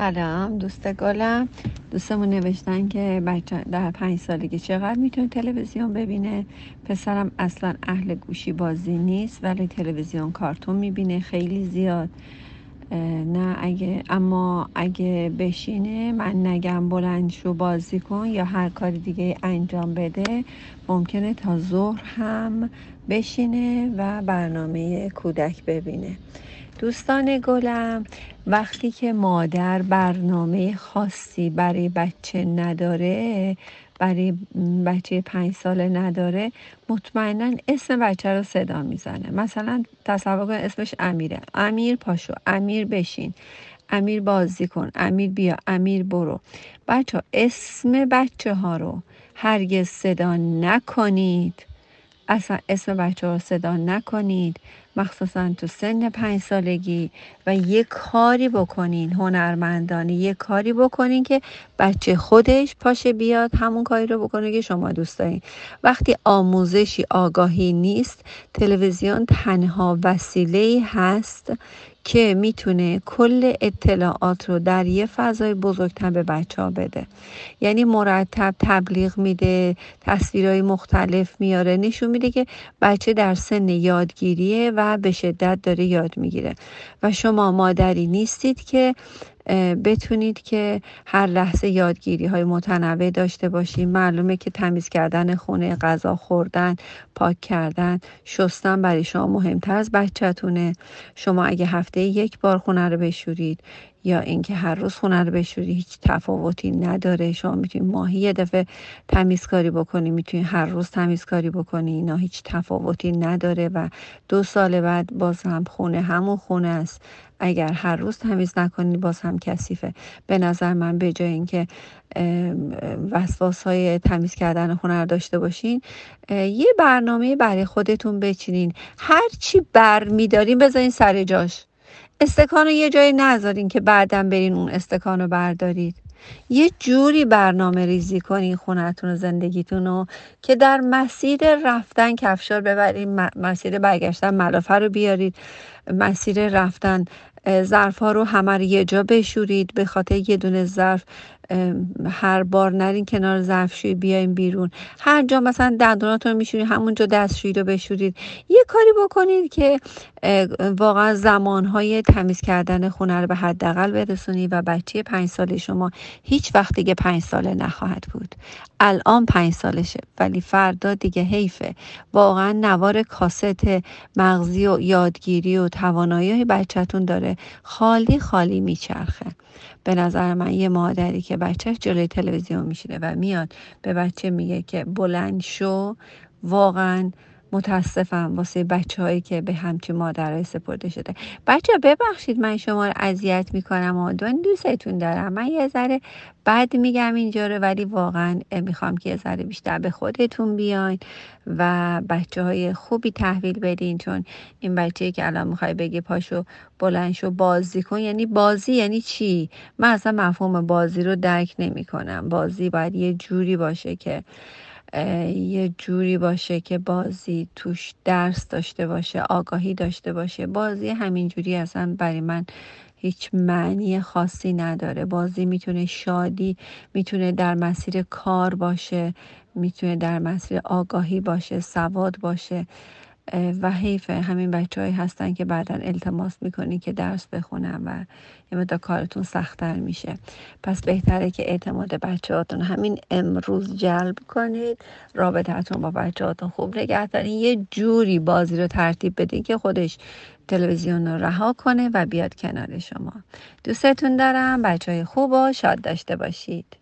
سلام دوست گلم. دوستمون نوشتن که بچه در پنج سالگی چقدر می‌تونه تلویزیون ببینه. پسرم اصلا اهل گوشی بازی نیست ولی تلویزیون کارتون می‌بینه خیلی زیاد. نه اگه اما اگه بشینه من نگم بلند شو بازی کن یا هر کاری دیگه انجام بده ممکنه تا ظهر هم بشینه و برنامه کودک ببینه. دوستان گلم وقتی که مادر برنامه خاصی برای بچه نداره برای بچه پنج ساله نداره مطمئنا اسم بچه رو صدا می‌زنه. مثلا تصور کن اسمش امیره. امیر پاشو امیر بشین امیر بازی کن امیر بیا امیر برو. بچه اسم بچه ها رو هرگز صدا نکنید. اصلا اسم بچه رو صدا نکنید. مخصوصا تو سن پنج سالگی و یه کاری بکنین هنرمندانه یه کاری بکنین که بچه خودش پاشه بیاد همون کاری رو بکنه که شما دوست دارین. وقتی آموزشی آگاهی نیست تلویزیون تنها وسیله هست که می‌تونه کل اطلاعات رو در یه فضای بزرگتر به بچه ها بده. یعنی مرتب تبلیغ میده تصویرهای مختلف میاره نشون میده که بچه در سن یادگیریه و به شدت داره یاد می‌گیره. و شما مادری نیستید که بتونید که هر لحظه یادگیری های متنوع داشته باشید معلومه که تمیز کردن خونه غذا خوردن پاک کردن شستن برای شما مهمتر از بچهتونه. شما اگه هفته یک بار خونه رو بشورید یا اینکه هر روز خونه رو بشوری هیچ تفاوتی نداره. شما می‌تونید ماهی یه دفعه تمیزکاری بکنی می‌تونید هر روز تمیزکاری بکنی اینا هیچ تفاوتی نداره و دو سال بعد باز هم خونه همون خونه است. اگر هر روز تمیز نکنی باز هم کثیفه. به نظر من به جای اینکه وسواس های تمیز کردن خونه رو داشته باشین یه برنامه برای خودتون بچینین. هر چی بر میدارین بذارین سر جاش. استکان رو یه جایی نذارین که بعدم برین اون استکان رو بردارید. یه جوری برنامه ریزی کنین خونتون و زندگیتون رو که در مسیر رفتن کفشار ببرین مسیر برگشتن ملافه رو بیارید. مسیر رفتن ظرف ها رو همه رو یه جا بشورید به خاطر یه دونه ظرف هر بار نرین کنار ظرفشویی بیاین بیرون. هر جا مثلا دندوناتون میشورید همونجا دستشویی رو بشورید. یه کاری بکنید که واقعا زمانهای تمیز کردن خونه رو به حداقل برسونید و بچه پنج ساله شما هیچ وقت دیگه پنج ساله نخواهد بود. الان پنج سالشه ولی فردا دیگه حیفه. واقعا نوار کاست مغزی و یادگیری و توانایی بچهتون داره. خالی خالی میچرخه. به نظر من یه مادری که بچهش جلوی تلویزیون میشینه و میاد به بچه میگه که بلند شو واقعا متاسفم واسه بچه هایی که به همچین مادرای سپرده شده. بچه ببخشید من شما رو اذیت می‌کنم و دون دوستتون دارم. من یه ذره بد میگم اینجا رو ولی واقعا می‌خوام که یه ذره بیشتر به خودتون بیاین و بچه های خوبی تحویل بدین چون این بچه که الان می‌خوای بگی پاشو بلند شو بازی کن. یعنی بازی یعنی چی؟ من اصلا مفهوم بازی رو درک نمی کنم بازی باید یه جوری باشه که یه جوری باشه که بازی توش درس داشته باشه آگاهی داشته باشه. بازی همینجوری اصلا برای من هیچ معنی خاصی نداره. بازی می‌تونه شادی می‌تونه در مسیر کار باشه می‌تونه در مسیر آگاهی باشه سواد باشه. و حیف همین بچه هستن که بعدا التماس می‌کنی که درس بخونن و یه مدت کارتون سختتر میشه. پس بهتره که اعتماد بچه هاتون همین امروز جلب کنید. رابطتون با بچه هاتون خوب نگه دارین. یه جوری بازی رو ترتیب بدین که خودش تلویزیون رو رها کنه و بیاد کنار شما. دوستتون دارم. بچه های خوب و شاد داشته باشید.